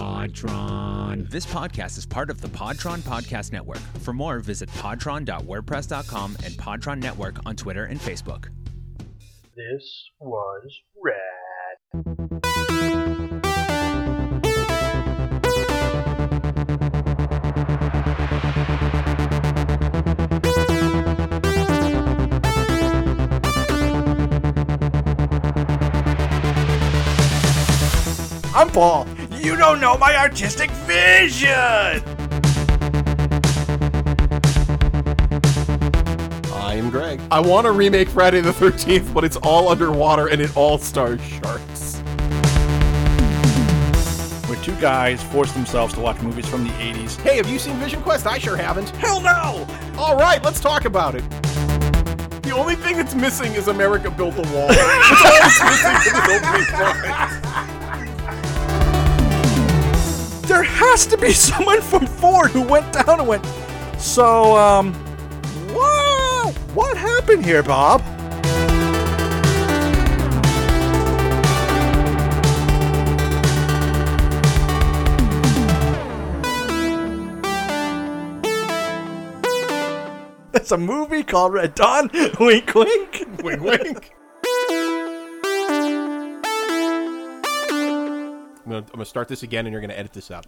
Podtron. This podcast is part of the Podtron Podcast Network. For more, visit podtron.wordpress.com and Podtron Network on Twitter and Facebook. This was rad. I'm Paul. You don't know my artistic vision. I'm Greg. I want to remake Friday the 13th, but it's all underwater and it all stars sharks. Where two guys force themselves to watch movies from the 80s. Hey, have you seen Vision Quest? I sure haven't. Hell no! All right, let's talk about it. The only thing that's missing is America Built a Wall. That's all that's missing in this opening line. Has to be someone from Ford who went down and went. So, um, what? What happened here, Bob? It's a movie called Red Dawn. wink, wink. Wink, wink. I'm I'm gonna start this again and you're gonna edit this out.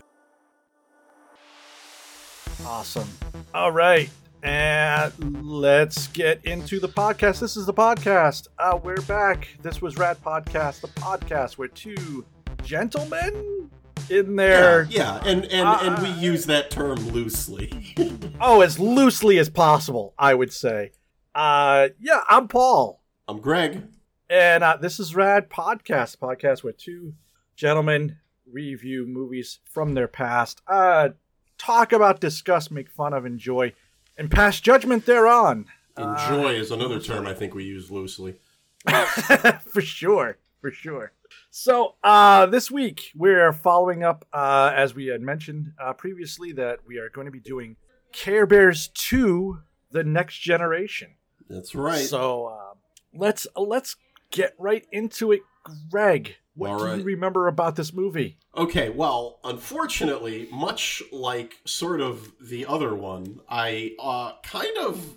Awesome. All right. And let's get into the podcast. This is the podcast. Uh, we're back. This was Rad Podcast, the podcast where two gentlemen in there. Yeah, and and, Uh, and we use that term loosely. Oh, as loosely as possible, I would say. Uh, yeah, I'm Paul. I'm Greg. And uh, this is Rad Podcast, podcast where two gentlemen review movies from their past, uh, talk about, discuss, make fun of, enjoy, and pass judgment thereon. Enjoy is another term I think we use loosely. for sure, for sure. So uh, this week we're following up, uh, as we had mentioned uh, previously, that we are going to be doing Care Bears Two: The Next Generation. That's right. So uh, let's let's get right into it, Greg. What do you remember about this movie? Okay, well, unfortunately, much like sort of the other one, I uh, kind of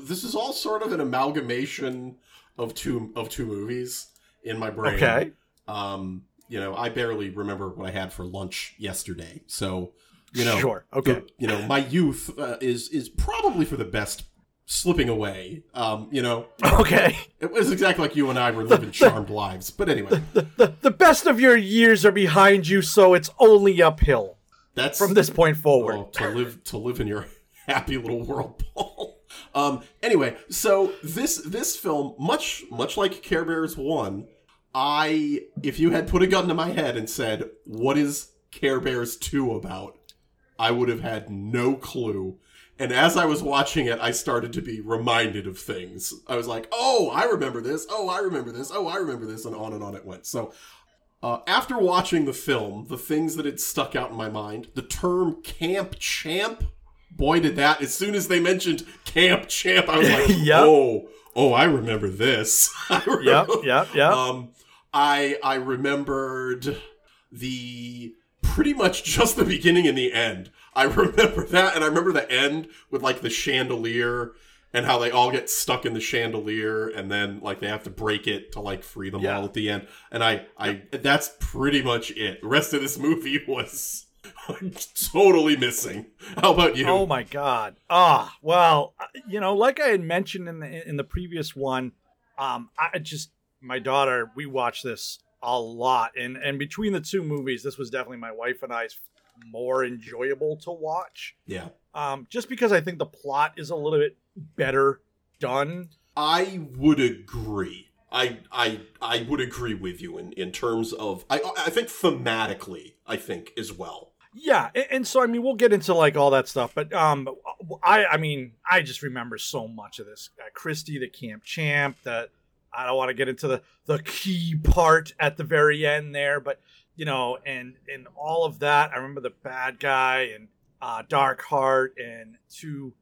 this is all sort of an amalgamation of two of two movies in my brain. Okay. Um, you know, I barely remember what I had for lunch yesterday, so you know, Sure, okay. the- you know, my youth uh, is is probably for the best slipping away. Um, you know, Okay. it was exactly like you and I were living charmed lives. But anyway, The the best of your years are behind you, so it's only uphill that's from this point forward. Oh, to live to live in your happy little world, Paul. Um, anyway, so this this film, much much like Care Bears one, I if you had put a gun to my head and said, "What is Care Bears two about?" I would have had no clue. And as I was watching it, I started to be reminded of things. I was like, "Oh, I remember this. Oh, I remember this. Oh, I remember this," and on and on it went. So uh, after watching the film, the things that had stuck out in my mind, the term camp champ, boy, did that, as soon as they mentioned camp champ, I was like, Yep. oh, oh, I remember this. I Yep, remember- yep, yep. Um, I, I remembered the, pretty much just the beginning and the end. I remember that, and I remember the end with like the chandelier and how they all get stuck in the chandelier and then like they have to break it to like free them Yeah. all at the end and i i that's pretty much it the rest of this movie was totally missing how about you Oh my god. Ah, well, you know, like I had mentioned in the in the previous one, um, I just my daughter, we watched this a lot, and and between the two movies, this was definitely my wife and I's more enjoyable to watch. yeah Um, just because I think the plot is a little bit better done. i would agree I, I I would agree with you in, in terms of I I think thematically I think as well Yeah, a- and so I mean, we'll get into like all that stuff, but um, I I mean, I just remember so much of this. Uh, Christy, the camp champ, that I don't want to get into the the key part at the very end there, but you know, and and all of that. I remember the bad guy and uh, Dark Heart and two.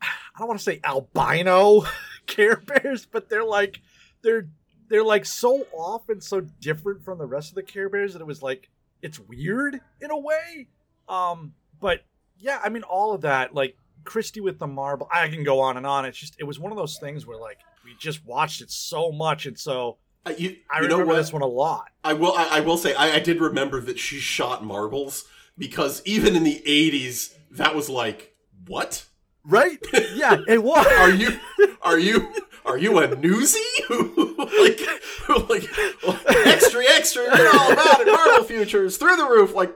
I don't want to say albino Care Bears, but they're like they're they're like so off and so different from the rest of the Care Bears that it was like it's weird in a way. Um, but yeah, I mean, all of that, like Christy with the marble, I can go on and on. It's just, it was one of those things where like we just watched it so much, and so Uh, you, I you know remember what? this one a lot. I will. I, I will say. I, I did remember that she shot marbles because even in the '80s, that was like, what? Right? Yeah, it was. Are you? Are you? Are you a newsie? like, like extra, extra. You're all about it. Marble futures through the roof. Like,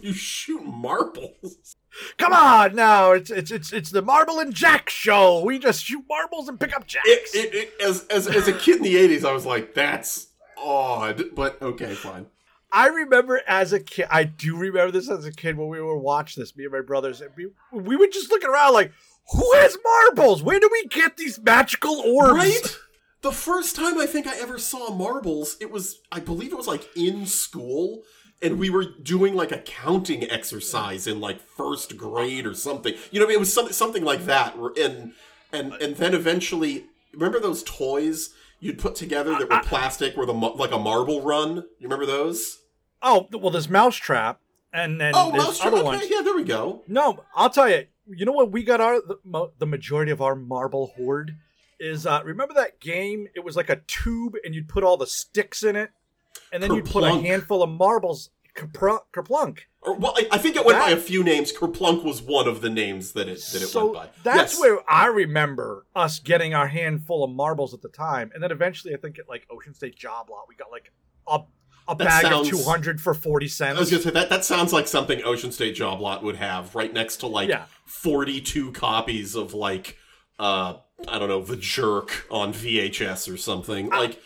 you shoot marbles. Come on now, it's it's it's it's the Marble and Jack show. We just shoot marbles and pick up jacks. It, it, it, as, as as a kid in the '80s, I was like, that's odd, but okay, fine. I remember as a kid, I do remember this as a kid when we were watching this, me and my brothers, and we, we were just looking around like, who has marbles? Where do we get these magical orbs? Right? The first time I think I ever saw marbles, it was, I believe it was like in school, and we were doing like a counting exercise in like first grade or something. You know, I mean? it was something something like that. And and and then eventually, remember those toys you'd put together that were plastic, were the like a marble run? You remember those? Oh, well, there's Mousetrap, and then Oh, there's Mousetrap. other Okay, ones. yeah, there we go. No, I'll tell you. You know what we got our the, the majority of our marble hoard is. uh Remember that game? It was like a tube, and you'd put all the sticks in it, and then you'd put a handful of marbles. Kerpr- Kerplunk. Or, well, I, I think it went by a few names. Kerplunk was one of the names that it that it so went by. that's Yes. where I remember us getting our handful of marbles at the time, and then eventually, I think at like Ocean State Job Lot, we got like a a That bag sounds- of two hundred for forty cents. I was cents. gonna say that that sounds like something Ocean State Job Lot would have right next to like Yeah. forty-two copies of like uh I don't know the Jerk on VHS or something. Like I,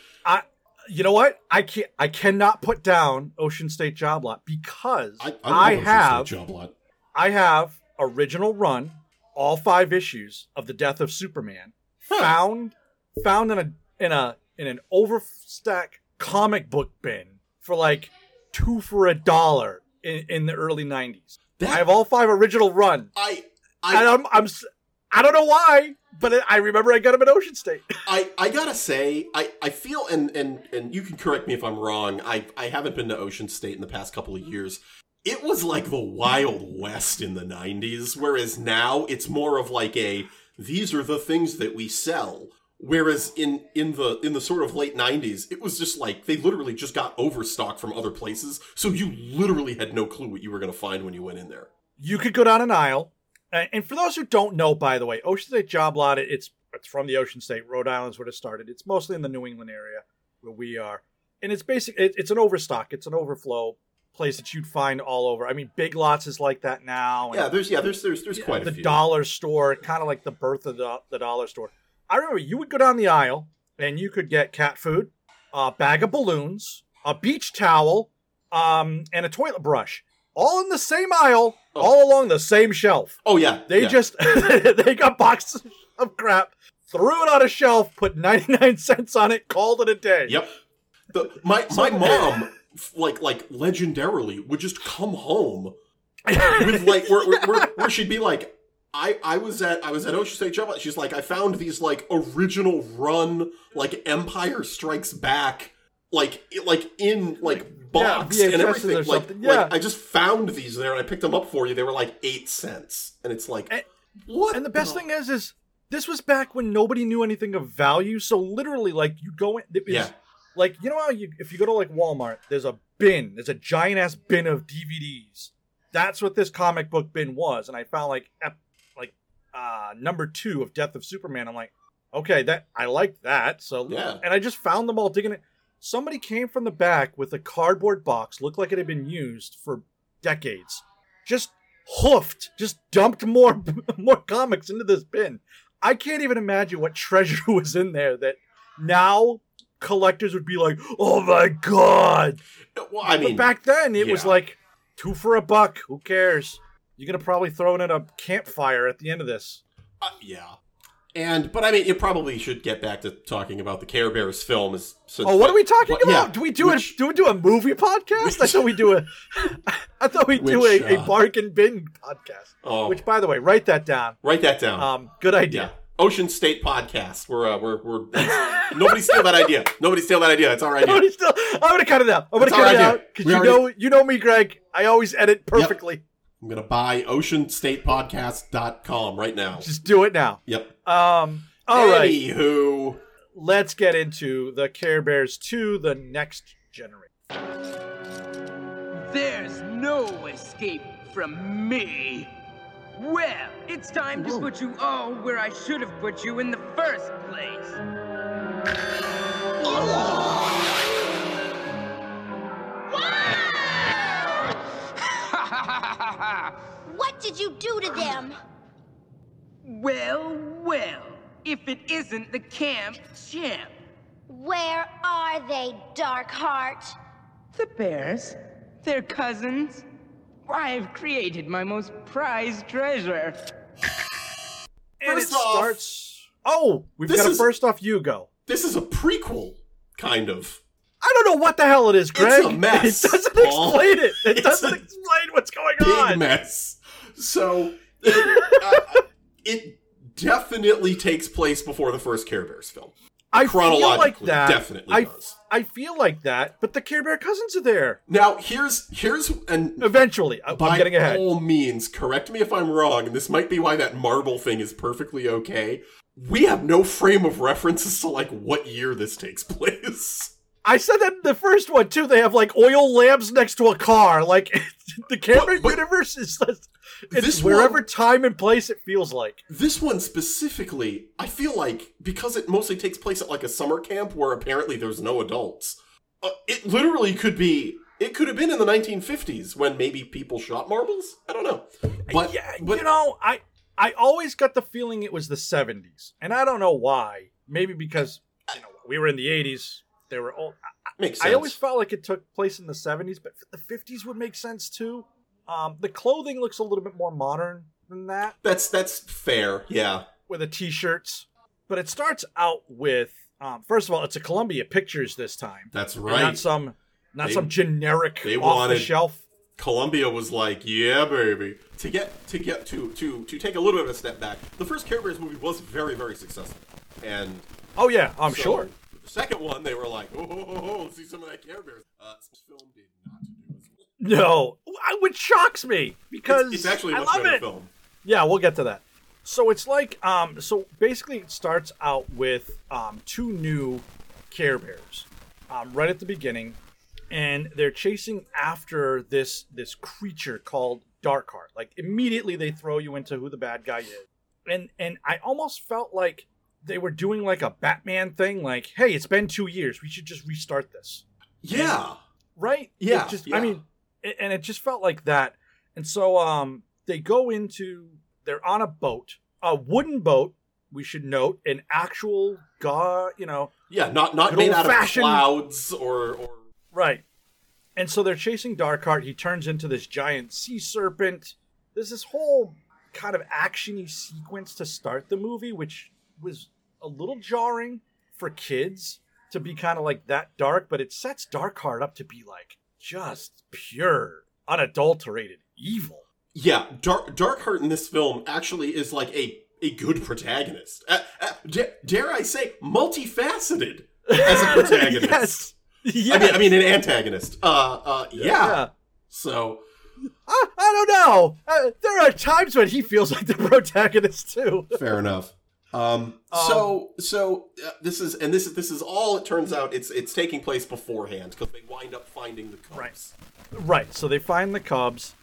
you know what? I can't. I cannot put down Ocean State Job Lot because I, I, I, have Job Lot. I have original run, all five issues of the Death of Superman, Huh. found found in a in a in an overstack comic book bin for like two for a dollar in, in the early '90s. That I have all five original run, I and I, I'm I'm s- I don't know why, but I remember I got them at Ocean State. I I gotta say I I feel and and and you can correct me if I'm wrong. I I haven't been to Ocean State in the past couple of years. It was like the Wild West in the 90s, whereas now it's more of like a these are the things that we sell. Whereas in in the in the sort of late 90s, it was just like they literally just got overstock from other places, so you literally had no clue what you were going to find when you went in there. you could go down an aisle. And and for those who don't know, by the way, Ocean State Job Lot, it's it's from the Ocean State. Rhode Island's where it started. It's mostly in the New England area where we are. And it's basic. It, it's an overstock. It's an overflow place that you'd find all over. I mean, Big Lots is like that now. and Yeah, there's yeah, there's there's there's quite a few. the few. dollar store, kind of like the birth of the, the dollar store. I remember you would go down the aisle and you could get cat food, a bag of balloons, a beach towel, um, and a toilet brush, all in the same aisle, Oh. all along the same shelf. oh yeah, They yeah. just they got boxes of crap, threw it on a shelf, put ninety nine cents on it, called it a day. Yep. The, my my mom, like like legendarily, would just come home with like where, where, where, she'd be like, I I was at I was at Ocean State Job. She's like, I found these like original run like Empire Strikes Back like like in like box VHSs and everything. Like, yeah. like I just found these there and I picked them up for you. They were like eight cents, and it's like And- what? And the best thing is, is this was back when nobody knew anything of value. So literally, like you go in, it was, Yeah. like you know how you if you go to like Walmart, there's a bin, there's a giant ass bin of DVDs. That's what this comic book bin was, and I found like ep- like uh number two of Death of Superman. I'm like, okay, that I liked that. So Yeah. and I just found them all digging it. Somebody came from the back with a cardboard box, looked like it had been used for decades. Just hoofed, just dumped more more comics into this bin. I can't even imagine what treasure was in there that now collectors would be like, "Oh my god!" well, I mean, back then it was like two for a buck. Who cares? You're gonna probably throw it in a campfire at the end of this. Uh, yeah. And but I mean, you probably should get back to talking about the Care Bears film. Is Oh, what are we talking what- about? yeah, do we do which- a do we do a movie podcast? I thought we do a I thought we do a, uh, a bargain bin podcast. Oh, Which, by the way, write that down. write that down. Um, good idea. yeah. Ocean State Podcast. We're uh, we're we're nobody steal that idea. Nobody steal that idea. It's our idea. Nobody still, I'm gonna cut it out. I'm gonna That's cut it out because you already- know you know me, Greg. I always edit perfectly. I'm gonna buy OceanStatePodcast.com right now. Just do it now. Yep. Um. All right. Anywho, Let's get into the Care Bears 2, the next generation. There's no escape from me. Well, it's time to put you all where I should have put you in the first place. What did you do to them? Well, well, if it isn't the camp champ. Where are they, Darkheart? The bears, they're cousins. I've created my most prized treasure. And First it off- starts. Oh, we've This got a is- first off you go. this is a prequel, kind of. I don't know what the hell it is, Greg. It's a mess, It doesn't Paul. explain it. It It's doesn't explain what's going Big on. Big mess. So it, uh, it definitely takes place before the first Care Bears film. I feel like that. definitely I, does. I feel like that, but the Care Bear cousins are there. Now here's here's and Eventually, I- by I'm getting ahead. all means, correct me if I'm wrong, and this might be why that marble thing is perfectly okay. We have no frame of reference as to like what year this takes place. I said that in the first one too. They have like oil lamps next to a car. Like the Care But- but- universe is it's This wherever one- time and place it feels like. This one specifically, I feel like because it mostly takes place at like a summer camp where apparently there's no adults. Uh, it literally could be. It could have been in the 1950s when maybe people shot marbles. I don't know, but yeah, but you know, I I always got the feeling it was the '70s, and I don't know why. Maybe because you know we were in the '80s. They were old. makes sense. I always felt like it took place in the 70s, but the 50s would make sense too. Um, the clothing looks a little bit more modern than that that's that's fair. Yeah, with the t-shirts, but it starts out with um, first of all, it's a Columbia Pictures this time, that's right. not some not They- some generic they off wanted- the shelf. Columbia was like, "Yeah, baby." To get to get to to to take a little bit of a step back, the first Care Bears movie was very very successful, and Oh yeah, I'm so sure. The second one, they were like, "Oh, oh, oh, oh see some of that Care Bears." Uh, this film did not do as well. No, which shocks me because It's, it's actually a I much love better it. film. Yeah, we'll get to that. So it's like, um, so basically, it starts out with um, two new Care Bears um, right at the beginning, and they're chasing after this this creature called Darkheart. Like immediately, they throw you into who the bad guy is, and and I almost felt like they were doing like a Batman thing, like, hey, it's been two years, we should just restart this Yeah, right? Yeah, It just yeah. I mean, it, and it just felt like that. And so um they go into they're on a boat, a wooden boat, we should note, an actual god, you know, yeah, not not made out of clouds or or right. And so they're chasing Darkheart. He turns into this giant sea serpent. There's this whole kind of actiony sequence to start the movie, which was a little jarring for kids to be kind of like that dark, but it sets Darkheart up to be like just pure, unadulterated evil. yeah. Dark Darkheart in this film actually is like a a good protagonist. Uh, uh, da- dare I say, multifaceted as a protagonist. yes. yes. I mean, I mean, an antagonist. Uh, uh, yeah. So I, I don't know. Uh, there are times when he feels like the protagonist too. fair enough. Um, so so uh, this is and this is this is all it turns out it's it's taking place beforehand because they wind up finding the cubs. Right. Right. So they find the Cubs,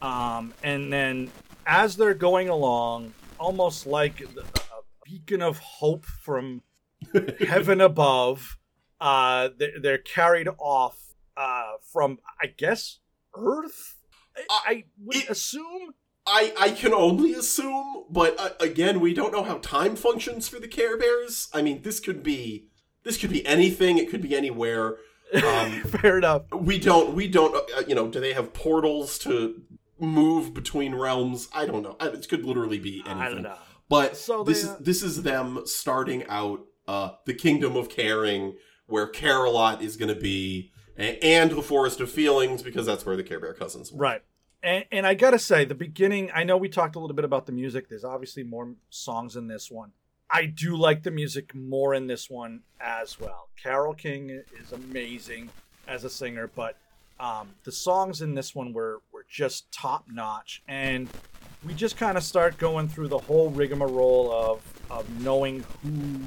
um, and then as they're going along, almost like the- a beacon of hope from heaven above, uh, they're, they're carried off uh, from, I guess, Earth. I, I would Uh, it- assume. I I can only assume, but uh, again, we don't know how time functions for the Care Bears. I mean, this could be this could be anything. It could be anywhere. Um, Fair enough. we don't we don't uh, you know do they have portals to move between realms? I don't know. I- It could literally be anything. I don't know. But So this they, is uh, this is them starting out uh, the kingdom of caring, where Care-a-Lot is going to be, a- and the forest of feelings, because that's where the Care Bear cousins. Were. Right. And, and I gotta say, the beginning. I know we talked a little bit about the music. There's obviously more songs in this one. I do like the music more in this one as well. Carole King is amazing as a singer, but um, the songs in this one were were just top notch, and we just kind of start going through the whole rigmarole of of knowing who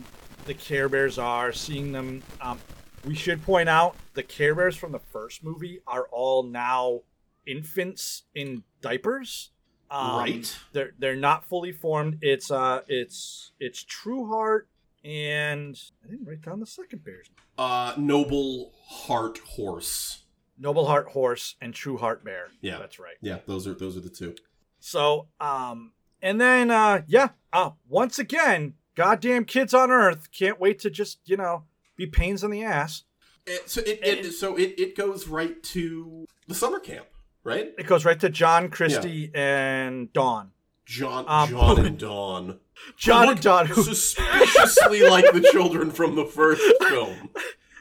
the Care Bears are, seeing them. Um, we should point out the Care Bears from the first movie are all now infants in diapers. Um, Right. They're they're not fully formed. It's uh it's it's True Heart and I didn't write down the second bear's name. Uh, Noble Heart Horse. Noble Heart Horse and True Heart Bear. Yeah. that's right. Yeah, those are those are the two. So um and then uh yeah uh once again goddamn kids on Earth can't wait to just you know be pains in the ass. It, so it, it so it, it goes right to the summer camp, right? It goes right to John Christie and Dawn. John Um, John and Dawn. John and Dawn. who- suspiciously like the children from the first film.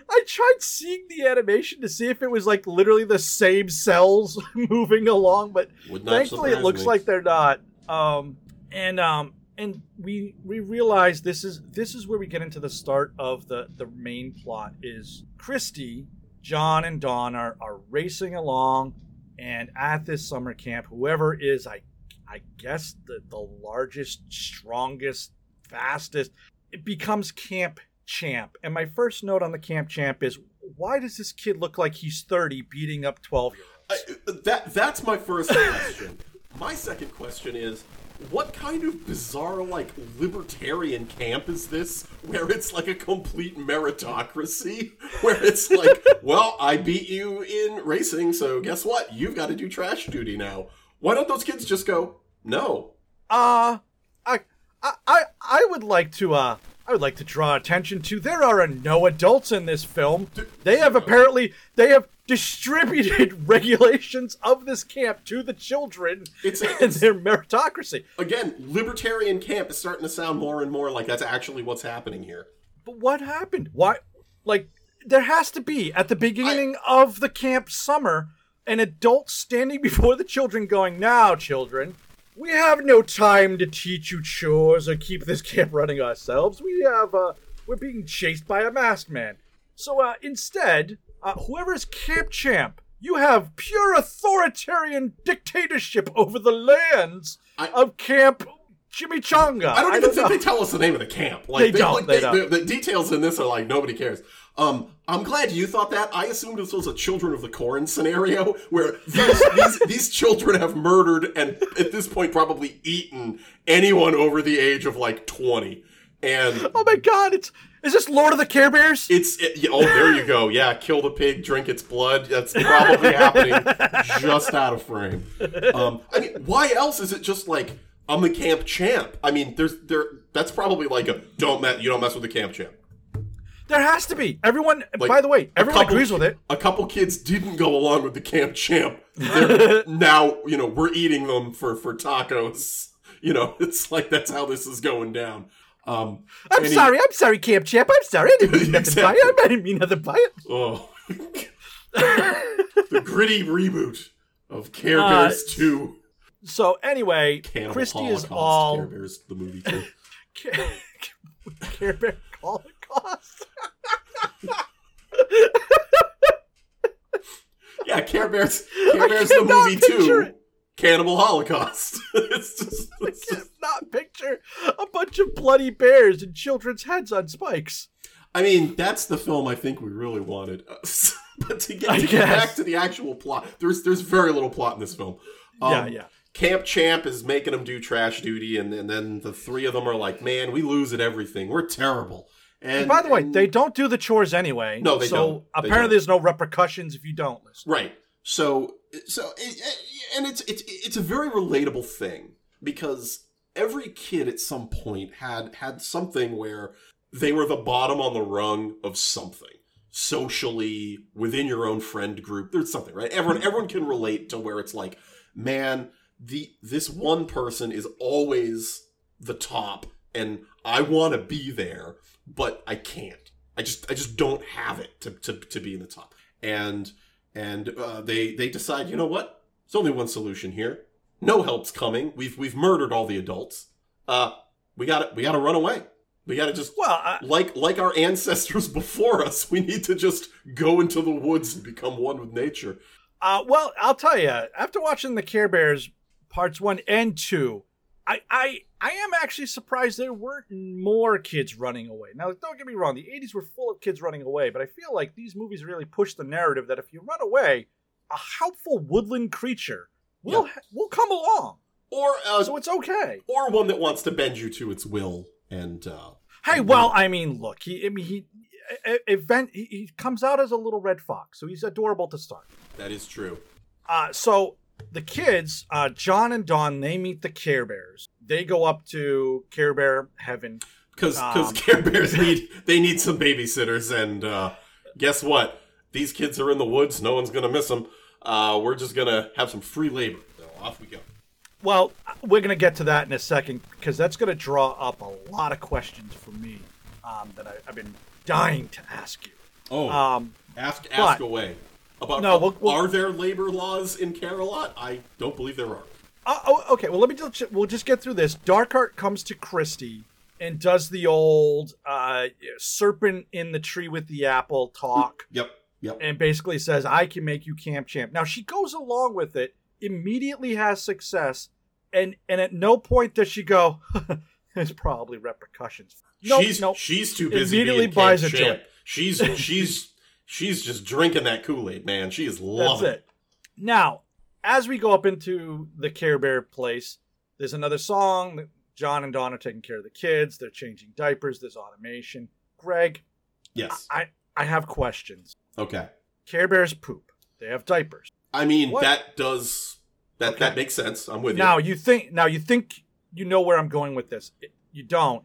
I tried seeing the animation to see if it was like literally the same cells moving along, but thankfully it looks me. like they're not. Um, and um, and we we realize this is this is where we get into the start of the the main plot. Is Christy, John, and Dawn are are racing along, and at this summer camp, whoever is I I guess the the largest, strongest, fastest, it becomes camp champ. And my first note on the camp champ is why does this kid look like he's 30 beating up 12 year olds? That that's my first question. my second question is what kind of bizarre like libertarian camp is this where it's like a complete meritocracy? Where it's like well i beat you in racing so guess what? You've got to do trash duty now. Why don't those kids just go no Uh I I I I would like to uh I would like to draw attention to there are no adults in this film. They have apparently they have distributed regulations of this camp to the children It's- and it's- their meritocracy. again libertarian camp is starting to sound more and more like that's actually what's happening here But what happened? Why like there has to be at the beginning of the camp summer an adult standing before the children going, "Now, children, we have no time to teach you chores or keep this camp running ourselves. We have uh we're being chased by a masked man. So uh instead, uh whoever's camp champ, you have pure authoritarian dictatorship over the lands I- of Camp Chimichanga. I don't even know. think they tell us the name of the camp. Like They don't, like, they don't. The, the details in this are like nobody cares. Um, I'm glad you thought that. I assumed this was a Children of the Corn scenario where these, these these children have murdered and at this point probably eaten anyone over the age of like 20. And Oh my god, it's is this Lord of the Care Bears? it's it, oh there you go. Yeah, kill the pig, drink its blood. That's probably happening just out of frame. Um, I mean, why else is it just like I'm the camp champ? I mean, there's there that's probably like a don't mess you don't mess with the camp champ. There has to be. Everyone Like, by the way, everyone couple- agrees with it. A couple kids didn't go along with the camp champ. Now, you know, we're eating them for for tacos. You know, it's like that's how this is going down. Um, I'm any- sorry, I'm sorry, Camp Champ. I'm sorry. I didn't mean nothing by it. I didn't mean nothing by it. Oh, the gritty reboot of Care Uh, Bears Two. So anyway, Cannibal Christy is all Care Bears the movie too. Care Bear Holocaust. Yeah, Care Bears. Care Bears the movie too. it. Cannibal Holocaust. it's just, I it's just cannot picture a bunch of bloody bears and children's heads on spikes. I mean, that's the film I think we really wanted. but to get, to get back to the actual plot, there's there's very little plot in this film. Um, Yeah, yeah. Camp Champ is making them do trash duty, and, and then the three of them are like, "Man, we lose at everything. We're terrible." And, And by the way, they don't do the chores anyway. No, they so don't. They apparently don't. there's no repercussions if you don't listen. Right. So so and it's it's it's a very relatable thing because every kid at some point had had something where they were the bottom on the rung of something. Socially within your own friend group there's something right? Everyone everyone can relate to where it's like man the this one person is always the top and I want to be there but I can't. I just I just don't have it to to, to be in the top. And and uh, they they decide you know what there's only one solution here no help's coming we've we've murdered all the adults uh we got to we got to run away We gotta just Well, I, like like our ancestors before us. We need to just go into the woods and become one with nature. Uh, well, I'll tell you. After watching the Care Bears parts one and two, I, I, I am actually surprised there weren't more kids running away. Now, don't get me wrong; the '80s were full of kids running away, but I feel like these movies really push the narrative that if you run away, a helpful woodland creature will Yeah. will come along, Or uh, so it's okay. or one that wants to bend you to its will and uh, Hey, well, I mean, look, he, I mean, he, event, he, he comes out as a little red fox, so he's adorable to start. that is true. Uh, so the kids, uh, John and Dawn, they meet the Care Bears. They go up to Care Bear Heaven. Because Um, Care Bears need they need some babysitters, and uh, guess what? These kids are in the woods. No one's gonna miss them. Uh, we're just gonna have some free labor. So off we go. Well, we're gonna get to that in a second because that's gonna draw up a lot of questions for me um, that I, I've been dying to ask you. Oh, Um, ask ask away. About No, we'll- we'll- are there labor laws in Care-a-Lot? I don't believe there are. Uh, oh, okay. Well, let me. Just, we'll just get through this. Darkheart comes to Christy and does the old uh, serpent in the tree with the apple talk. Yep, yep. and basically says, I can make you camp champ. Now she goes along with it, immediately has success, and and at no point does she go, there's probably repercussions. Nope, she's nope. she's too busy Immediately buys camp a champ. She's she's she's just drinking that Kool Aid, man. She is That's loving it. Now, as we go up into the Care Bear place, there's another song. John and Dawn are taking care of the kids. They're changing diapers. There's automation. Greg, Yes. I, I have questions. Okay. Care Bears poop. They have diapers. I mean What? that does that Okay. that makes sense. I'm with you. now you. you think now you think you know where I'm going with this. You don't.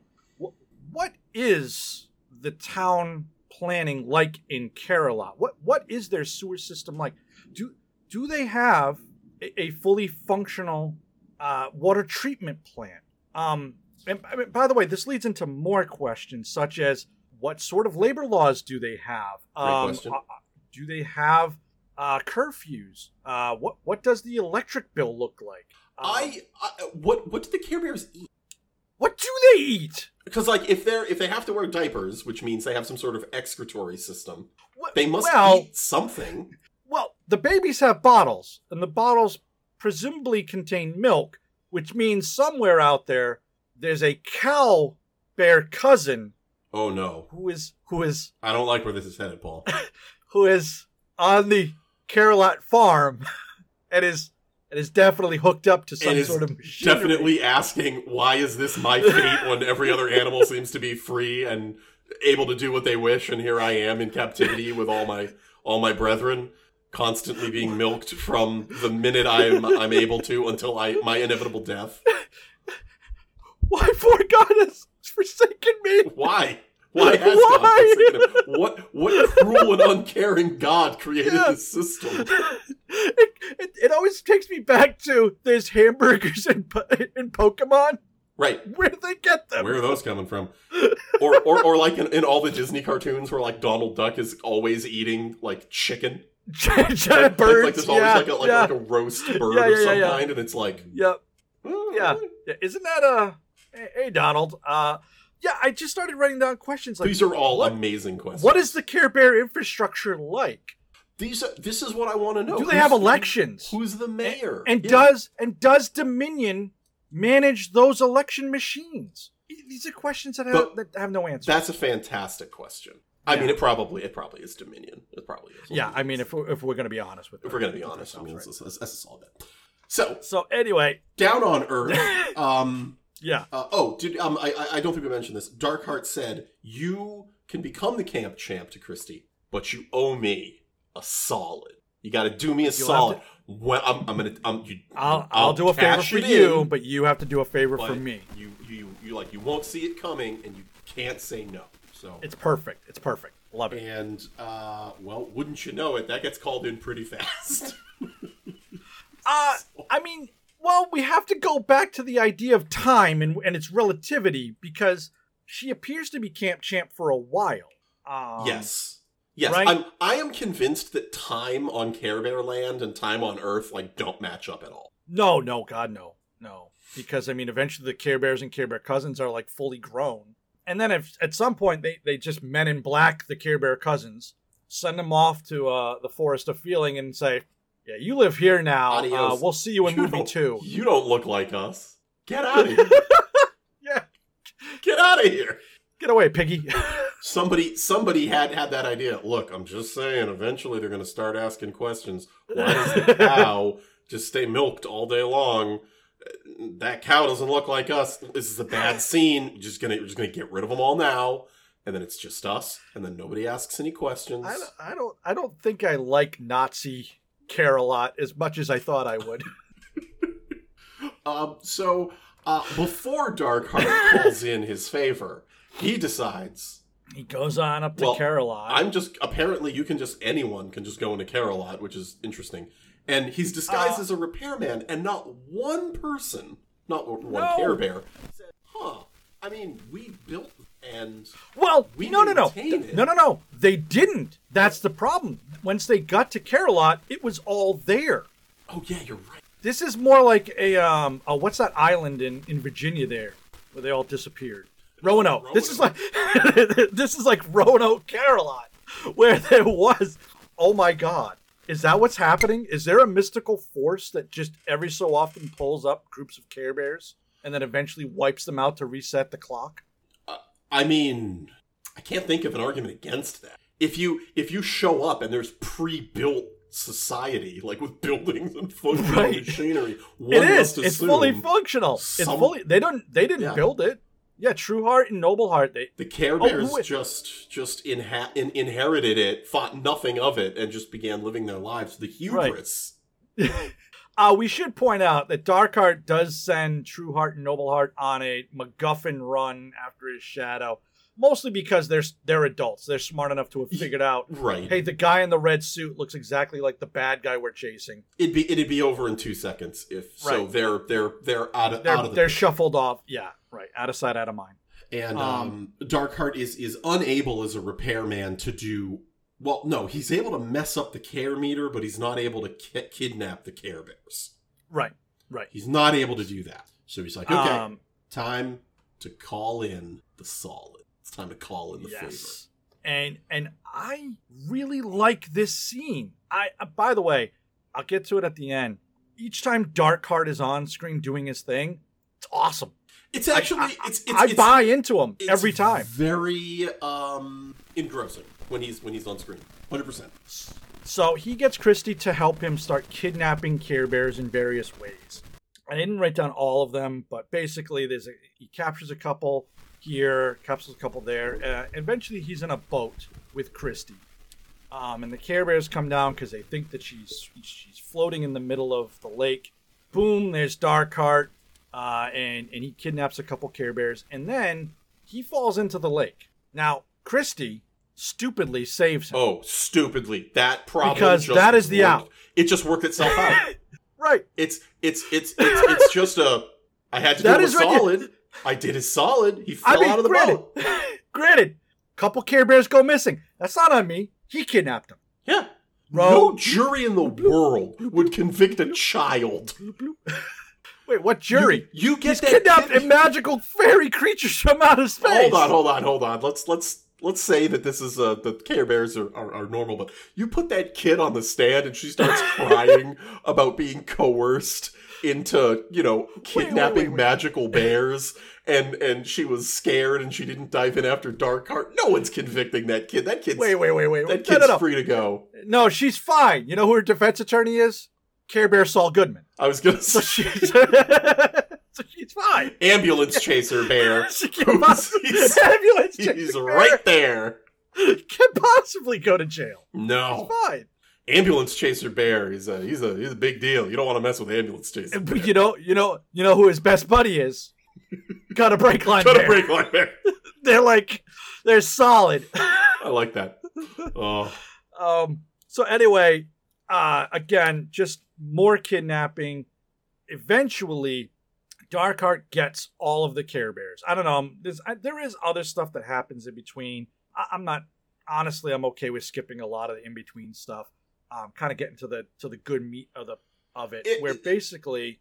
What is the town planning like in Care-a-Lot? What what is their sewer system like? Do do they have a, a fully functional uh, water treatment plant? Um, and I mean, by the way, this leads into more questions such as what sort of labor laws do they have? Um, uh, do they have uh, curfews? Uh, what what does the electric bill look like? I, I what what do the Care Bears eat? What do they eat? Because like if they're if they have to wear diapers, which means they have some sort of excretory system, What- they must well, eat something. Well, the babies have bottles, and the bottles presumably contain milk, which means somewhere out there there's a cow bear cousin Oh no, who is who is I don't like where this is headed, Paul. who is on the Care-a-Lot farm and is and is definitely hooked up to some sort of machinery. definitely asking why is this my fate when every other animal seems to be free and able to do what they wish and here I am in captivity with all my all my brethren constantly being milked from the minute I'm I'm able to until I my inevitable death. Why for God has forsaken me? Why? Why Why? God forsaken him? What what cruel and uncaring God created Yeah. this system? it, it, it always takes me back to there's hamburgers in, in Pokemon. Right. Where do they get them? Where are those coming from? Or or, or like in, in all the Disney cartoons where like Donald Duck is always eating like chicken. Giant like, birds. Like, there's always yeah, like, a, like, yeah, like a roast bird Yeah, of some kind, and it's like, Yep. oh, Yeah. yeah. Isn't that a. Hey, hey, Donald. Uh, yeah. I just started writing down questions like These are all what, amazing questions. what is the Care Bear infrastructure like? these? Are, this is what I want to know. Do they Who's- have elections? Who's the mayor? And Yeah. does and does Dominion manage those election machines? These are questions that have, that have no answer. That's a fantastic question. I Yeah. mean, it probably it probably is Dominion. It probably is. yeah. I mean, if we're, if we're going to be honest with if we're gonna be honest, I mean, right. let's, let's, let's that. So So anyway, down on Earth, um, yeah. Uh, oh, did um, I, I don't think we mentioned this. Darkheart said you can become the camp champ to Christy, but you owe me a solid. You got to do me a have solid. Well, I'm, I'm gonna. I'm, you, I'll, I'll, do a favor for you, in, but you have to do a favor for me. You, you, you like you won't see it coming, and you can't say no. So It's perfect. It's perfect. Love it. and uh, well, wouldn't you know it? That gets called in pretty fast. Uh, I mean, well, we have to go back to the idea of time and, and its relativity because she appears to be camp champ for a while. Um, yes. Yes, right? I'm. I am convinced that time on Care Bear Land and time on Earth like don't match up at all. No, no, God, no, no. Because I mean, eventually the Care Bears and Care Bear cousins are like fully grown. and then if at some point they they just men in black the Care Bear cousins, send them off to uh, the Forest of Feeling and say, "Yeah, you live here now. Uh, we'll see you in movie two. You don't look like us. Get out of here. Yeah, Get out of here. get away, piggy. Somebody somebody had had that idea. Look, I'm just saying eventually they're going to start asking questions. Why does the cow just stay milked all day long? That cow doesn't look like us. This is a bad scene. Just going to just to get rid of them all now and then it's just us and then nobody asks any questions. I don't, I don't I don't think I like Nazi care a lot as much as I thought I would. Um, so uh, before Darkheart calls in his favor, he decides. he goes on up to Well, Care-a-Lot. I'm just apparently you can just anyone can just go into Care-a-Lot, which is interesting. And he's disguised Uh, as a repairman, and not one person, not one No. Care Bear, said, "Huh? I mean, we built and Well, We no, no, no, it. no, no, no. They didn't. That's the problem. Once they got to Care-a-Lot, it was all there. oh yeah, you're right. This is more like a um. Oh, what's that island in in Virginia there where they all disappeared? Roanoke. This is like this is like Roanoke, Care-a-Lot, where there was. Oh my God. Is that what's happening? Is there a mystical force that just every so often pulls up groups of Care Bears and then eventually wipes them out to reset the clock? I mean, I can't think of an argument against that. If you if you show up and there's pre-built society, like with buildings and functional Right. machinery, one it is. It's fully functional. It's fully. They don't. They didn't Yeah. build it. Yeah, True Heart and Noble Heart. They. The Care Oh, Bears wait. just just inha- in, inherited it, thought nothing of it, and just began living their lives. The hubris. Uh, we should point out that Darkheart does send True Heart and Noble Heart on a MacGuffin run after his shadow, mostly because they're they're adults. They're smart enough to have figured out. Right. Hey, the guy in the red suit looks exactly like the bad guy we're chasing. It'd be it'd be over in two seconds if so. Right. They're they're they're out of They're out of the they're shuffled off. Yeah, right. Out of sight, out of mind. and um, um, Darkheart is is unable as a repairman to do well. No, he's able to mess up the care meter, but he's not able to ki- kidnap the Care Bears. Right. Right. He's not able to do that. So he's like, okay, Um, time to call in the solid. It's time to call in the favor. yes. And and I really like this scene. I uh, by the way, I'll get to it at the end. Each time Darkheart is on screen doing his thing, it's awesome. It's actually I, it's it's, I it's buy into him it's every time. Very um engrossing when he's when he's on screen. Hundred percent. So he gets Christy to help him start kidnapping Care Bears in various ways. I didn't write down all of them, but basically, there's a, he captures a couple here, captures a couple there. Uh, eventually, he's in a boat with Christy, um, and the Care Bears come down because they think that she's she's floating in the middle of the lake. Boom! There's Darkheart, uh, and and he kidnaps a couple Care Bears, and then he falls into the lake. Now, Christy stupidly saves him. Oh, stupidly. That problem Because just that is the worked- out. It just worked itself out. Right. it's it's it's it's it's just a. I had to That do a is right. solid. I did his solid. He fell I mean, out of the granted, boat. granted, couple Care Bears go missing. That's not on me. He kidnapped them. Yeah. Bro. No jury in the world would convict a child. Wait, what jury? You, you get He's that kidnapped kid- a magical fairy creatures from outer space. Hold on, hold on, hold on. Let's let's let's say that this is uh the Care Bears are, are, are normal, but you put that kid on the stand and she starts crying about being coerced into you know kidnapping wait, wait. magical bears and and she was scared and she didn't dive in after Darkheart. No one's convicting that kid. That kid's Wait, wait, wait, wait. that kid's no, no. free to go. No, she's fine. You know who her defense attorney is? Care Bear Saul Goodman. I was gonna So say so she's fine. ambulance chaser bear. She can't possibly, He's- ambulance He's chaser right there. Can't possibly go to jail. No. Fine. ambulance chaser bear he's a he's a he's a big deal you don't want to mess with ambulance chaser bear. You know, you know, you know who his best buddy is. Got a break line. Got a break line bear They're like, they're solid. i like that oh Um. So anyway, uh, again, just more kidnapping. Eventually, Darkheart gets all of the Care Bears. I don't know. um, There's I, there is other stuff that happens in between. I, I'm not honestly. I'm okay with skipping a lot of the in between stuff. Um, kind of getting to the to the good meat of the of it, It- where it- basically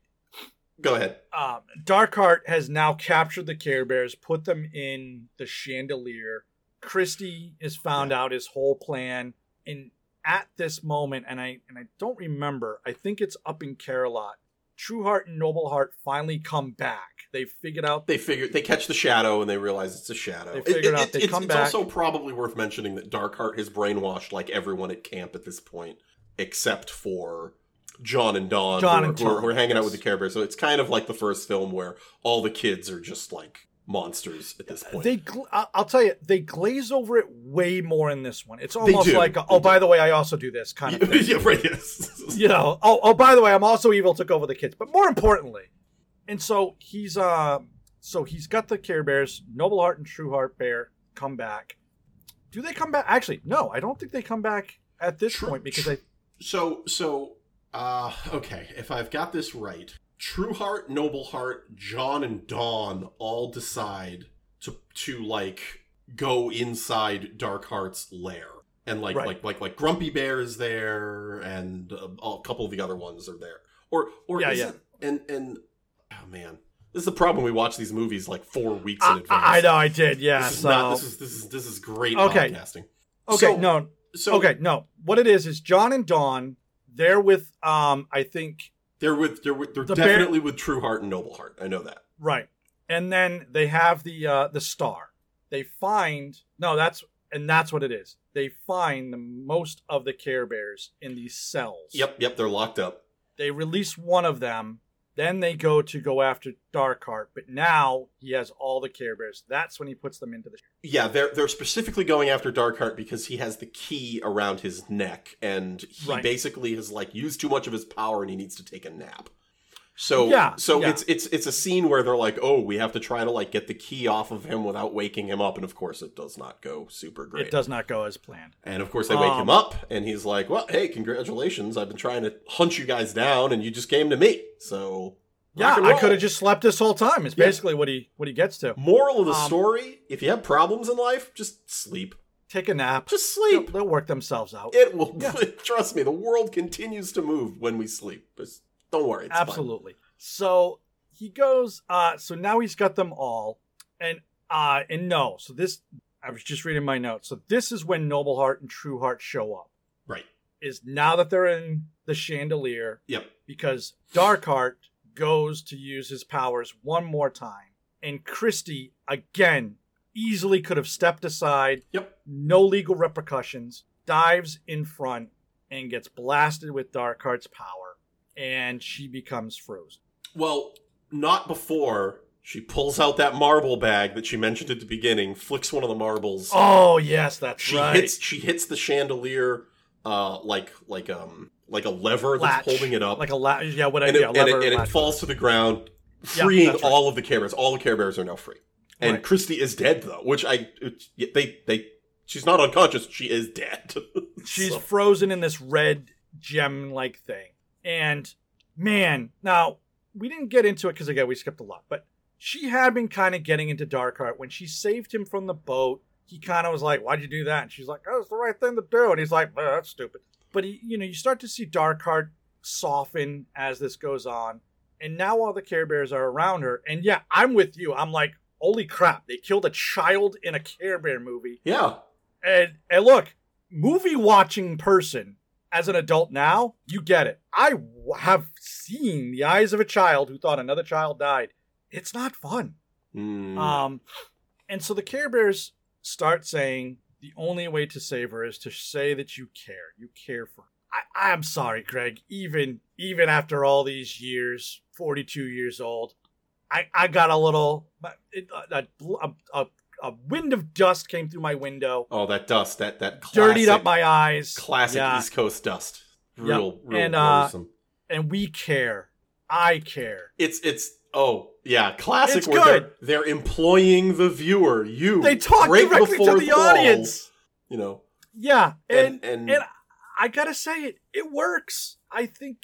Go ahead. um, Darkheart has now captured the Care Bears, put them in the chandelier. Christy has found out his whole plan, and at this moment, and I and I don't remember. I think it's up in Care-a-Lot. Trueheart and Nobleheart finally come back. They figured out They figure they catch the shadow and they realize it's a shadow. They figured out they it's, come it's back. It's also probably worth mentioning that Darkheart has brainwashed like everyone at camp at this point, except for John and Dawn, John who, are- and who are, who are hanging out with the Care Bears. So it's kind of like the first film where all the kids are just like monsters at this point. They, I- I'll tell you, they glaze over it way more in this one. It's almost like, a, They oh, do. by the way, I also do this kind of thing. yeah, right. Yes. you know, oh, oh, by the way, I'm also evil. Took over the kids, but more importantly, and so he's uh, so he's got the Care Bears. Noble Heart and True Heart Bear come back. Do they come back? Actually, no, I don't think they come back at this True- point because true. they. So so uh okay, if I've got this right, Trueheart, Nobleheart, John and Dawn all decide to to like go inside Darkheart's lair. And like Right. like like like Grumpy Bear is there and uh, a couple of the other ones are there. Or or Yeah, yeah. it and and oh man. This is the problem when we watch these movies like 4 weeks in I, advance. I know I did, yeah. This is so not this is this is this is great Okay. podcasting. okay, So- no, So okay, no. What it is is John and Dawn. They're with um, I think they're with they're with, they're The definitely with Trueheart and Nobleheart. I know that. Right. And then they have the uh the star. They find no, that's and that's what it is. They find the most of the Care Bears in these cells. Yep, yep, they're locked up. They release one of them, then they go to go after Darkheart, but now he has all the Care Bears. That's when he puts them into the Yeah, they're they're specifically going after Darkheart because he has the key around his neck, and he Right. basically has like used too much of his power, and he needs to take a nap. So Yeah, so yeah. it's it's it's a scene where they're like, oh, we have to try to like get the key off of him without waking him up, and of course it does not go super great. It does not go as planned. And of course they wake Um, him up, and he's like, well, hey, congratulations! I've been trying to hunt you guys down, and you just came to me. So Yeah, I could have just slept this whole time. Is Yeah. basically what he what he gets to. Moral of the Um, story: If you have problems in life, just sleep. Take a nap. Just They'll, sleep. they'll work themselves out. It will. Yeah. Trust me, the world continues to move when we sleep. Just don't worry. It's fine. Absolutely. So he goes. Uh, so now he's got them all, and uh, and no. So this, I was just reading my notes. So this is when Nobleheart and Trueheart show up. Right. Is now that they're in the chandelier Yep. because Darkheart goes to use his powers one more time, and Christy again easily could have stepped aside. Yep. No legal repercussions. Dives in front and gets blasted with Darkheart's power, and she becomes frozen. Well, not before she pulls out that marble bag that she mentioned at the beginning, flicks one of the marbles. Oh yes, that's she right. hits. She hits the chandelier, uh, like like um like a lever Latch. that's holding it up, like a la- yeah, what and, it, yeah, and, lever it, and it falls to the ground, freeing right. all of the Care Bears. All the Care Bears are now free, and Right. Christy is dead though. Which I it- they they she's not unconscious. She is dead. She's So- frozen in this red gem like thing. And man, now we didn't get into it because again we skipped a lot, but she had been kind of getting into Darkheart when she saved him from the boat. He kind of was like, "Why'd you do that?" And she's like, "Oh, it's the right thing to do." And he's like, oh, "That's stupid." But he, you know, you start to see Darkheart soften as this goes on, and now all the Care Bears are around her. And yeah, I'm with you. I'm like, "Holy crap!" They killed a child in a Care Bear movie. yeah. And and look, movie watching person as an adult now, you get it. I have seen the eyes of a child who thought another child died. It's not fun. Mm. Um, and so the Care Bears start saying the only way to save her is to say that you care. You care for. Her. I, I'm sorry, Greg. Even even after all these years, 42 years old, I I got a little it, a, a, a, a wind of dust came through my window, Oh, that dust, that that classic, dirtied up my eyes. classic Yeah. East Coast dust. Real, real And, uh, and we care. I care. It's it's oh yeah, classic. It's where good. They're, they're employing the viewer. You They talk right directly to the audience. You know, Yeah, and and, and, and I gotta say it, it works. I think,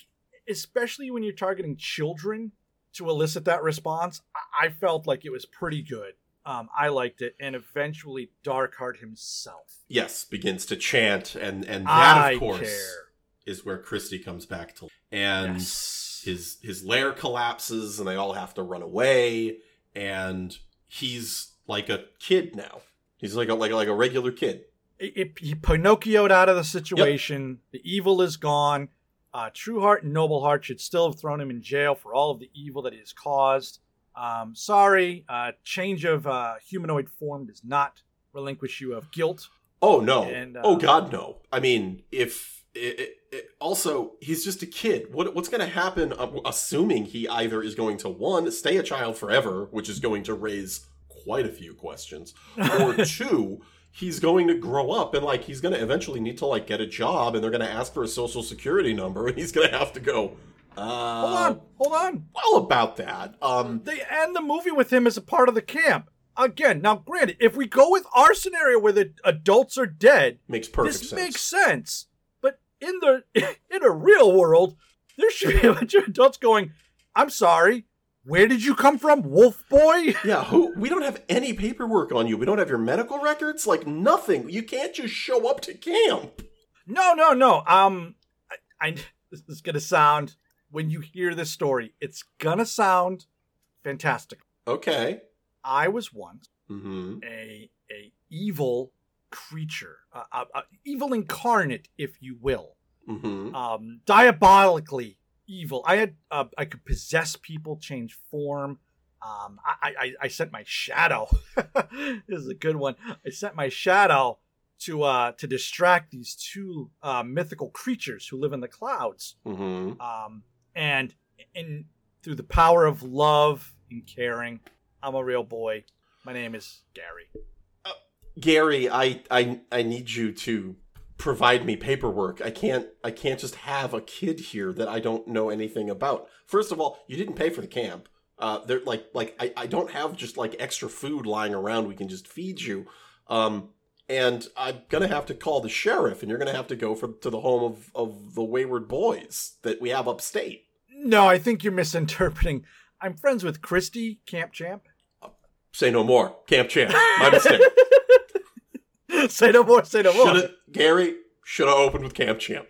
especially when you're targeting children to elicit that response, I felt like it was pretty good. Um, I liked it, and eventually Darkheart himself. yes, begins to chant, and and that I of course care. is where Christy comes back to, and Yes. his his lair collapses and they all have to run away and he's like a kid now he's like a like, a- like a regular kid it, it, he Pinocchioed out of the situation. The evil is gone. Uh, True Heart and Noble Heart should still have thrown him in jail for all of the evil that he has caused. Um, sorry, uh, change of uh, humanoid form does not relinquish you of guilt. oh no. And, uh, oh god no. I mean if it, it, it, also he's just a kid. What, what's going to happen uh, assuming he either is going to one stay a child forever which is going to raise quite a few questions or two he's going to grow up and like he's going to eventually need to like get a job and they're going to ask for a social security number and he's going to have to go uh Hold on, hold on. well about that um They end the movie with him as a part of the camp. Again, now granted, if we go with our scenario where the adults are dead, makes perfect this sense makes sense. But in the in a real world, there should be a bunch of adults going, "I'm sorry, where did you come from, Wolf Boy?" yeah who we don't have any paperwork on you we don't have your medical records like nothing you can't just show up to camp No, no, no. Um, I, I this is gonna sound when you hear this story, it's gonna sound fantastic. okay I was once mm-hmm a a evil creature, a, evil incarnate, if you will. mm-hmm um, diabolically evil. I had uh, I could possess people, change form. Um, I, I I sent my shadow. this is a good one. I sent my shadow to uh to distract these two uh, mythical creatures who live in the clouds. mm-hmm Um, and in through the power of love and caring, I'm a real boy. My name is Gary. Gary, I, I I need you to provide me paperwork. I can't I can't just have a kid here that I don't know anything about. First of all, you didn't pay for the camp. Uh, they're like like I, I don't have just like extra food lying around we can just feed you. Um, and I'm gonna have to call the sheriff, and you're gonna have to go for to the home of of the wayward boys that we have upstate. No, I think you're misinterpreting. I'm friends with Christy, camp champ. Say no more, Camp Champ. My mistake. say no more, say no more. Should have Gary should have opened with Camp Champ.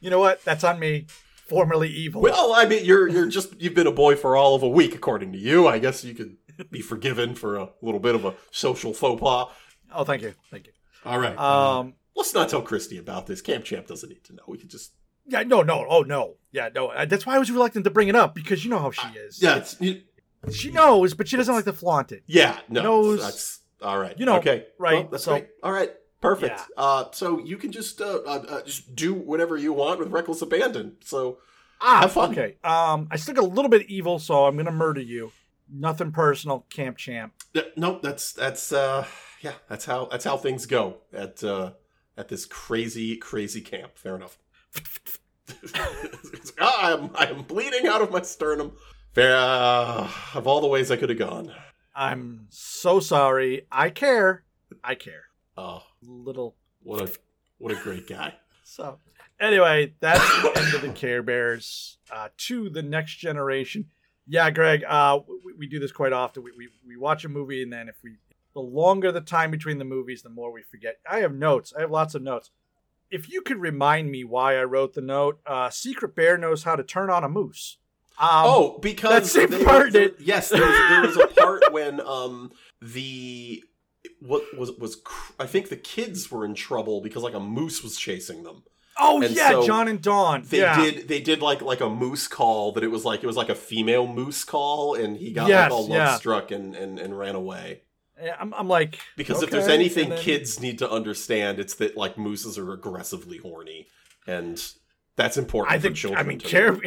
You know what? That's on me. Formerly evil. Well, I mean, you're you're just you've been a boy for all of a week, according to you. I guess you could be forgiven for a little bit of a social faux pas. Oh, thank you, thank you. All right. uh, Um, let's not tell Christy about this. Camp Champ doesn't need to know. We could just yeah, no, no, oh no, yeah, no. uh, That's why I was reluctant to bring it up because you know how she is. yeah, it's, you, she knows, but she doesn't like to flaunt it. yeah, no, Knows- that's all right. you know, okay, right, Well, that's so- great. All right, perfect. Yeah. Uh, so you can just uh, uh, uh, just do whatever you want with reckless abandon. So Ah, Have fun. okay. Um, I still got a little bit evil, so I'm gonna murder you. Nothing personal, camp champ. Yeah, no, that's that's uh yeah, that's how that's how things go at uh at this crazy crazy camp. Fair enough. Ah, I'm I'm bleeding out of my sternum. Fair uh, of all the ways I could have gone. I'm so sorry. I care. I care. Oh, Little. what a what a great guy. So anyway, that's the end of the Care Bears. Uh, to the next generation. Yeah, Greg. Uh, we, we do this quite often. We, we we watch a movie and then if we the longer the time between the movies, the more we forget. I have notes. I have lots of notes. If you could remind me why I wrote the note, uh, Secret Bear knows how to turn on a moose. Um, oh, because that's they- important. yes, there was, there was a part when um the what was was I think the kids were in trouble because like a moose was chasing them. oh and yeah, so John and Dawn. They yeah. did they did like like a moose call that it was like it was like a female moose call and he got Yes, like all yeah. love struck and, and and ran away. I'm, I'm like Because if there's anything then- kids need to understand, it's that like mooses are aggressively horny, and that's important I for think children. I mean Care.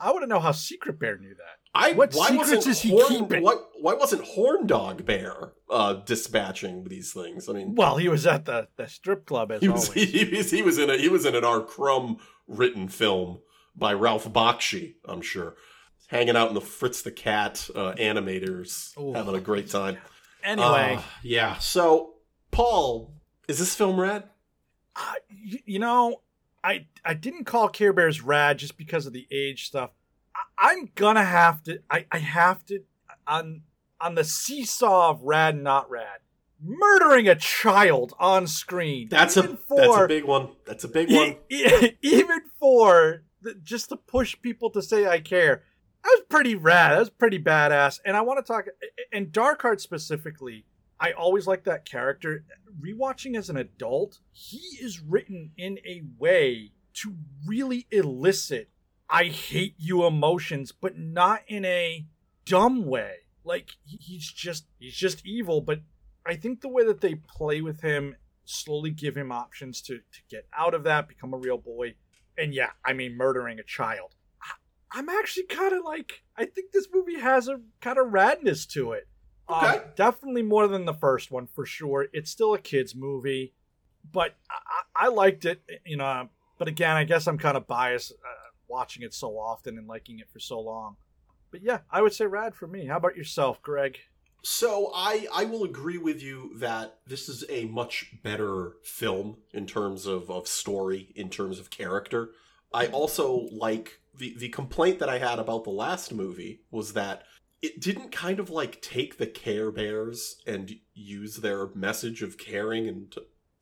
I want to know how Secret Bear knew that. I What why secrets wasn't is he Horn, keeping? What why wasn't Horn Dog Bear uh, dispatching these things? I mean, Well, he was at the, the strip club as he was always. he, was he was in a he was in an R. Crumb written film by Ralph Bakshi, I'm sure, hanging out in the Fritz the Cat uh, animators, Ooh. having a great time. Anyway, Uh, yeah. So, Paul, is this film rad? uh, y- you know, I I didn't call Care Bears rad just because of the age stuff. I, I'm gonna have to. I, I have to on on the seesaw of rad and not rad. Murdering a child on screen. That's a even that's a big one. That's a big E- one. e- even for th- just to push people to say I care. That was pretty rad. That was pretty badass. And I want to talk and Darkheart specifically. I always like that character. Rewatching as an adult, he is written in a way to really elicit I hate you emotions, but not in a dumb way. Like he's just he's just evil, but I think the way that they play with him, slowly give him options to to get out of that, become a real boy. And yeah, I mean murdering a child. I'm actually kind of like I think this movie has a kind of radness to it. Um, Okay. definitely more than the first one for sure. It's still a kids movie, but I, I I liked it. You know, but again, I guess I'm kind of biased uh, watching it so often and liking it for so long. But yeah, I would say rad for me. How about yourself, Greg? So I I will agree with you that this is a much better film in terms of, of story, in terms of character. I also like the the complaint that I had about the last movie was that it didn't kind of like take the Care Bears and use their message of caring and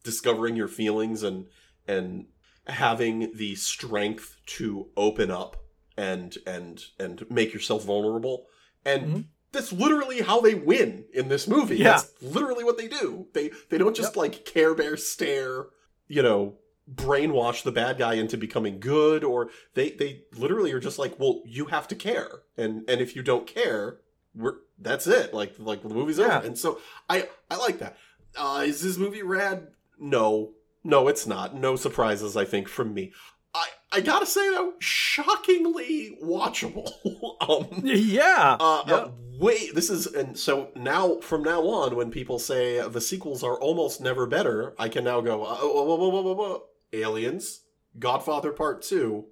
discovering your feelings and and having the strength to open up and and and make yourself vulnerable and Mhm. that's literally how they win in this movie Yeah. that's literally what they do they they don't just like care bear stare you know brainwash the bad guy into becoming good or they they literally are just like well you have to care. And and if you don't care we're that's it. Like like the movie's Yeah. over and so i i like that. Uh is this movie rad? No. No it's not. No surprises i think from me. I i gotta say though shockingly watchable. Um Yeah. uh, Yeah. uh, wait, this is and so now from now on, when people say the sequels are almost never better, I can now go uh, whoa, whoa, whoa. Aliens, Godfather Part Two,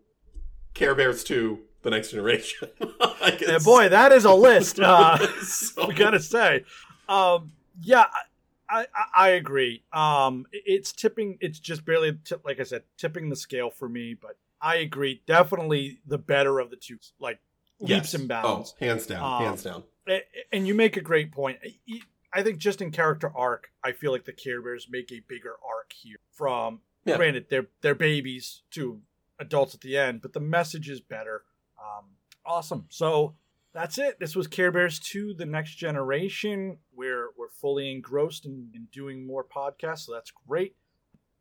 Care Bears Two, The Next Generation. Yeah, guess- boy, that is a list. Uh, So- we gotta say, um, yeah, I, I I agree. Um, it's tipping. It's just barely, tip, like I said, tipping the scale for me. But I agree. Definitely the better of the two. Like leaps Yes. and bounds. Oh, hands down, Um, hands down. And you make a great point. I- I think just in character arc, I feel like the Care Bears make a bigger arc here. From Yeah. granted, they're they're babies to adults at the end, but the message is better. Um, awesome. So that's it. This was Care Bears 2, The Next Generation. We're we're fully engrossed in, in doing more podcasts, so that's great.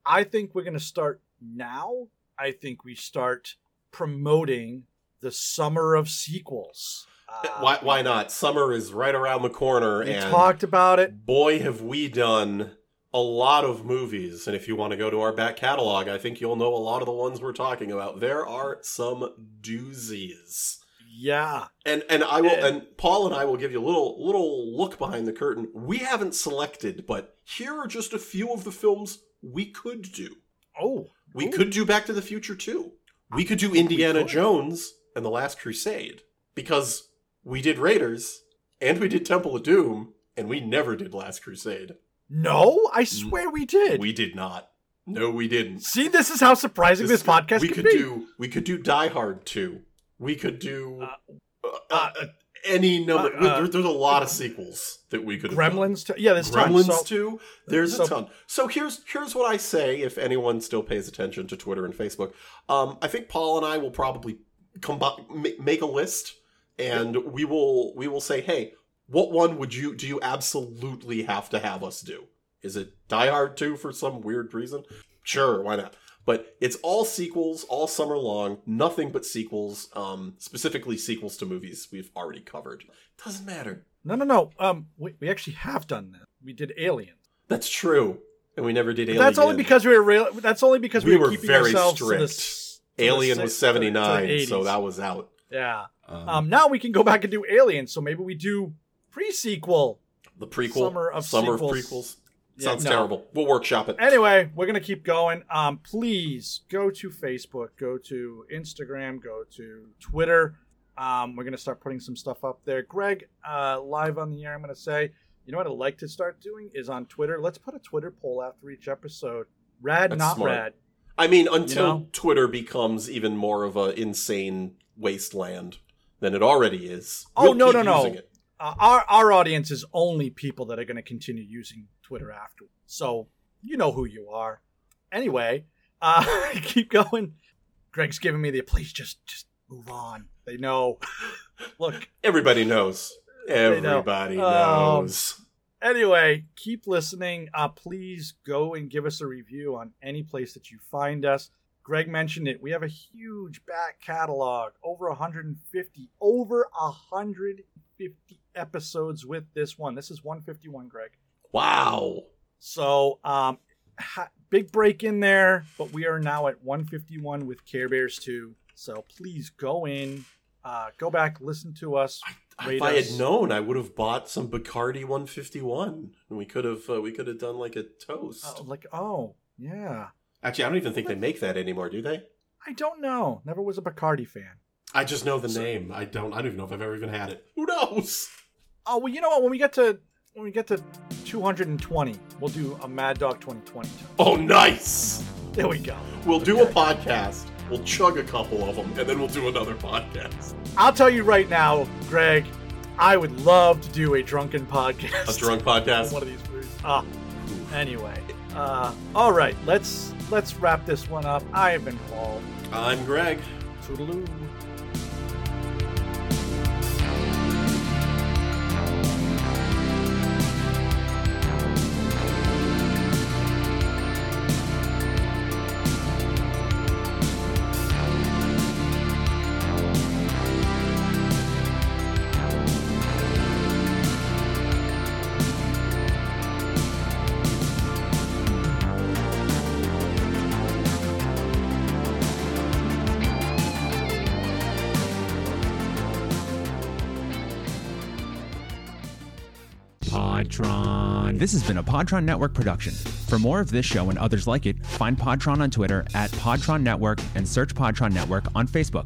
I think we're gonna start now. I think we start promoting the summer of sequels. Uh, why why not? Summer is right around the corner, We and talked about it. boy, have we done a lot of movies. And if you want to go to our back catalog, I think you'll know a lot of the ones we're talking about. There are some doozies. Yeah. And and I will Yeah. and Paul and I will give you a little little look behind the curtain. We haven't selected, but here are just a few of the films we could do. Oh. We Ooh. could do Back to the Future 2. We could do Indiana could. Jones and the Last Crusade because we did Raiders and we did Temple of Doom and we never did Last Crusade. No, I swear we did. We did not. No, we didn't. See, this is how surprising this, podcast is. we can could be. do we could do Die Hard 2. We could do Uh, uh, uh, any number. uh, uh, there- there's a lot of sequels that we could have done. Gremlins. Too. Yeah, there's Gremlins tons. So, too. There's so- a ton. So here's here's what I say if anyone still pays attention to Twitter and Facebook. Um, I think Paul and I will probably combine make a list, and we will we will say, hey, what one would you do you absolutely have to have us do? Is it Die Hard 2 for some weird reason? Sure, why not? But it's all sequels, all summer long, nothing but sequels, um, specifically sequels to movies we've already covered. Doesn't matter. no, no, no. Um, we, we actually have done that. We did Alien. That's true. And we never did But Alien. that's only because we were real. That's only because we, We were, were very ourselves to strict. the to Alien six- was to the- to the 79, so that was out. yeah. Um, Um, now we can go back and do Alien. So maybe we do pre-sequel. the prequel. Summer of Summer sequels. of prequels. Yeah, Sounds no. terrible. We'll workshop it. Anyway, we're gonna keep going. Um, please go to Facebook, go to Instagram, go to Twitter. Um, we're gonna start putting some stuff up there. Greg, uh, live on the air, I'm gonna say, you know what I'd like to start doing is on Twitter. Let's put a Twitter poll after each episode. Rad, That's not smart. rad. I mean, until know? Twitter becomes even more of a insane wasteland than it already is. Oh, we'll no, no, no. Uh, our our audience is only people that are going to continue using Twitter after. So you know who you are. Anyway, uh, keep going. Greg's giving me the please just just move on. They know. Look, Everybody knows. know. Everybody Um, knows. anyway, keep listening. Uh, please go and give us a review on any place that you find us. Greg mentioned it. We have a huge back catalog, over 150, over 150 episodes with this one. This is 151, Greg. Wow. So, um, ha- big break in there, but we are now at 151 with Care Bears 2. So please go in, uh, go back, listen to us. If rate I had known, I would have bought some Bacardi 151, and we could have uh, we could have done like a toast. Oh, like, oh, yeah. Actually, I don't even think they make that anymore, do they? I don't know. Never was a Bacardi fan. I just know the name. I don't. I don't even know if I've ever even had it. Who knows? Oh well, you know what? When we get to when we get to 220, we'll do a Mad Dog 2020. Oh, nice. There we go. We'll do a podcast. We'll chug a couple of them, and then we'll do another podcast. I'll tell you right now, Greg. I would love to do a drunken podcast. A drunk podcast. one of these movies. Ah. Anyway, uh, all right. Let's let's wrap this one up. I have been Paul. I'm Greg. Toodaloo. This has been a Podtron Network production. For more of this show and others like it, find Podtron on Twitter at Podtron Network and search Podtron Network on Facebook.